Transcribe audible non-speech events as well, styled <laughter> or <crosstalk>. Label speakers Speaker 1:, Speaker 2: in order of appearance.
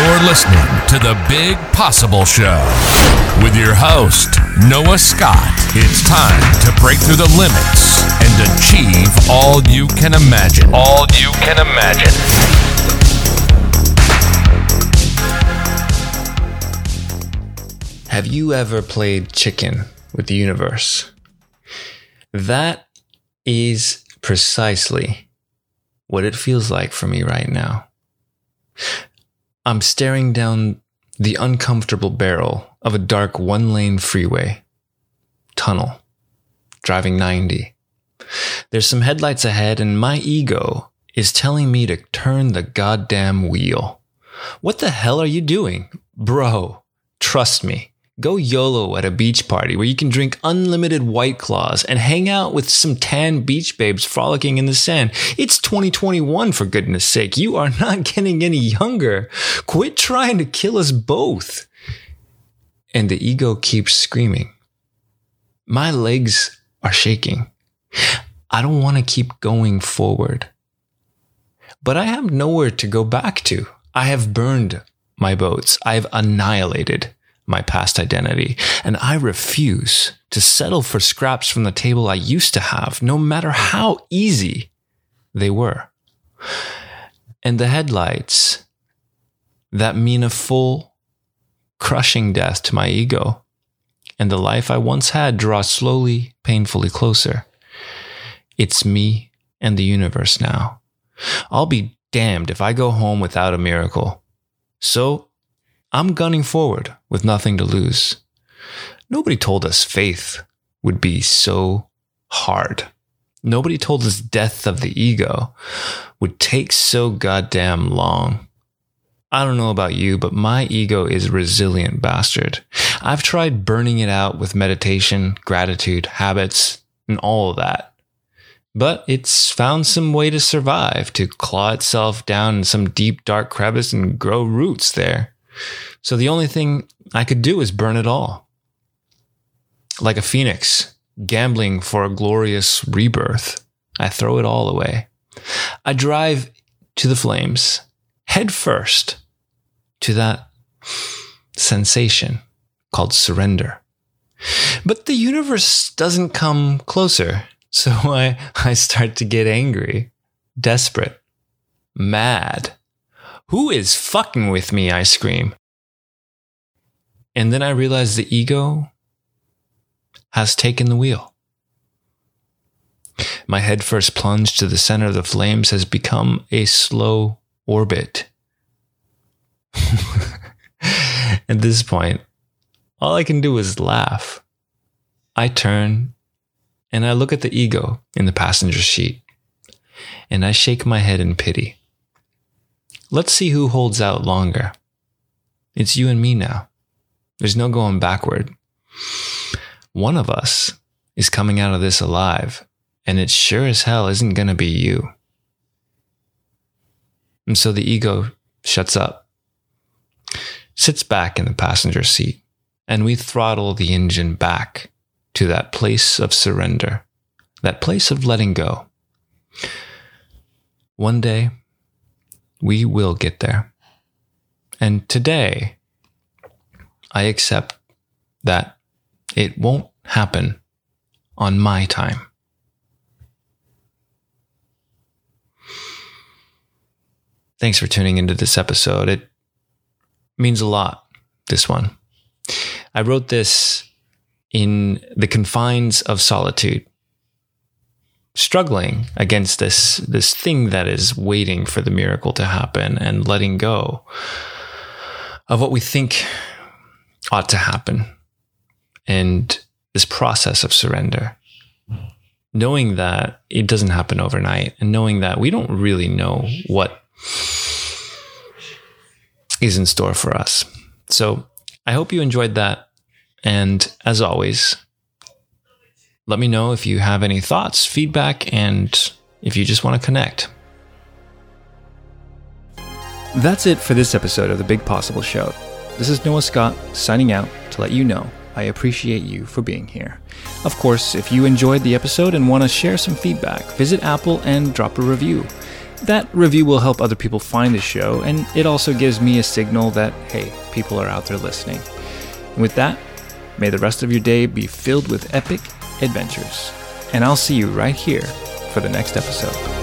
Speaker 1: You're listening to the Big Possible Show with your host, Noah Scott. It's time to break through the limits and achieve all you can imagine. All you can imagine.
Speaker 2: Have you ever played chicken with the universe? That is precisely what it feels like for me right now. I'm staring down the uncomfortable barrel of a dark one lane freeway tunnel, driving 90. There's some headlights ahead, and my ego is telling me to turn the goddamn wheel. What the hell are you doing? Bro, trust me. Go YOLO at a beach party where you can drink unlimited white claws and hang out with some tan beach babes frolicking in the sand. It's 2021 for goodness sake. You are not <laughs> getting any younger. Quit trying to kill us both. And the ego keeps screaming. My legs are shaking. I don't want to keep going forward. But I have nowhere to go back to. I have burned my boats. I've annihilated my past identity, and I refuse to settle for scraps from the table I used to have, no matter how easy they were. And the headlights that mean a full, crushing death to my ego, and the life I once had draw slowly, painfully closer. It's me and the universe now. I'll be damned if I go home without a miracle. So I'm gunning forward with nothing to lose. Nobody told us faith would be so hard. Nobody told us death of the ego would take so goddamn long. I don't know about you, but my ego is a resilient bastard. I've tried burning it out with meditation, gratitude, habits, and all of that. But it's found some way to survive, to claw itself down in some deep, dark crevice and grow roots there. So the only thing I could do is burn it all. Like a phoenix, gambling for a glorious rebirth, I throw it all away. I drive to the flames, head first to that sensation called surrender. But the universe doesn't come closer. So <laughs> I, I start to get angry, desperate, mad. Who is fucking with me? I scream. And then I realize the ego has taken the wheel. My head first plunge to the center of the flames has become a slow orbit. <laughs> At this point, all I can do is laugh. I turn and I look at the ego in the passenger seat and I shake my head in pity. Let's see who holds out longer. It's you and me now. There's no going backward. One of us is coming out of this alive, and it sure as hell isn't going to be you. And so the ego shuts up, sits back in the passenger seat, and we throttle the engine back to that place of surrender, that place of letting go. One day, we will get there. And today, I accept that it won't happen on my time. Thanks for tuning into this episode. It means a lot, this one. I wrote this in the confines of solitude, struggling against this, this thing that is waiting for the miracle to happen and letting go of what we think ought to happen and this process of surrender knowing that it doesn't happen overnight and knowing that we don't really know what is in store for us. So I hope you enjoyed that. And as always, let me know if you have any thoughts, feedback, and if you just want to connect.
Speaker 3: That's it for this episode of The Big Possible Show. This is Noah Scott signing out to let you know I appreciate you for being here. Of course, if you enjoyed the episode and want to share some feedback, visit Apple and drop a review.
Speaker 2: That review will help other people find the show, and it also gives me a signal that, hey, people are out there listening. And with that, may the rest of your day be filled with epic adventures. And I'll see you right here for the next episode.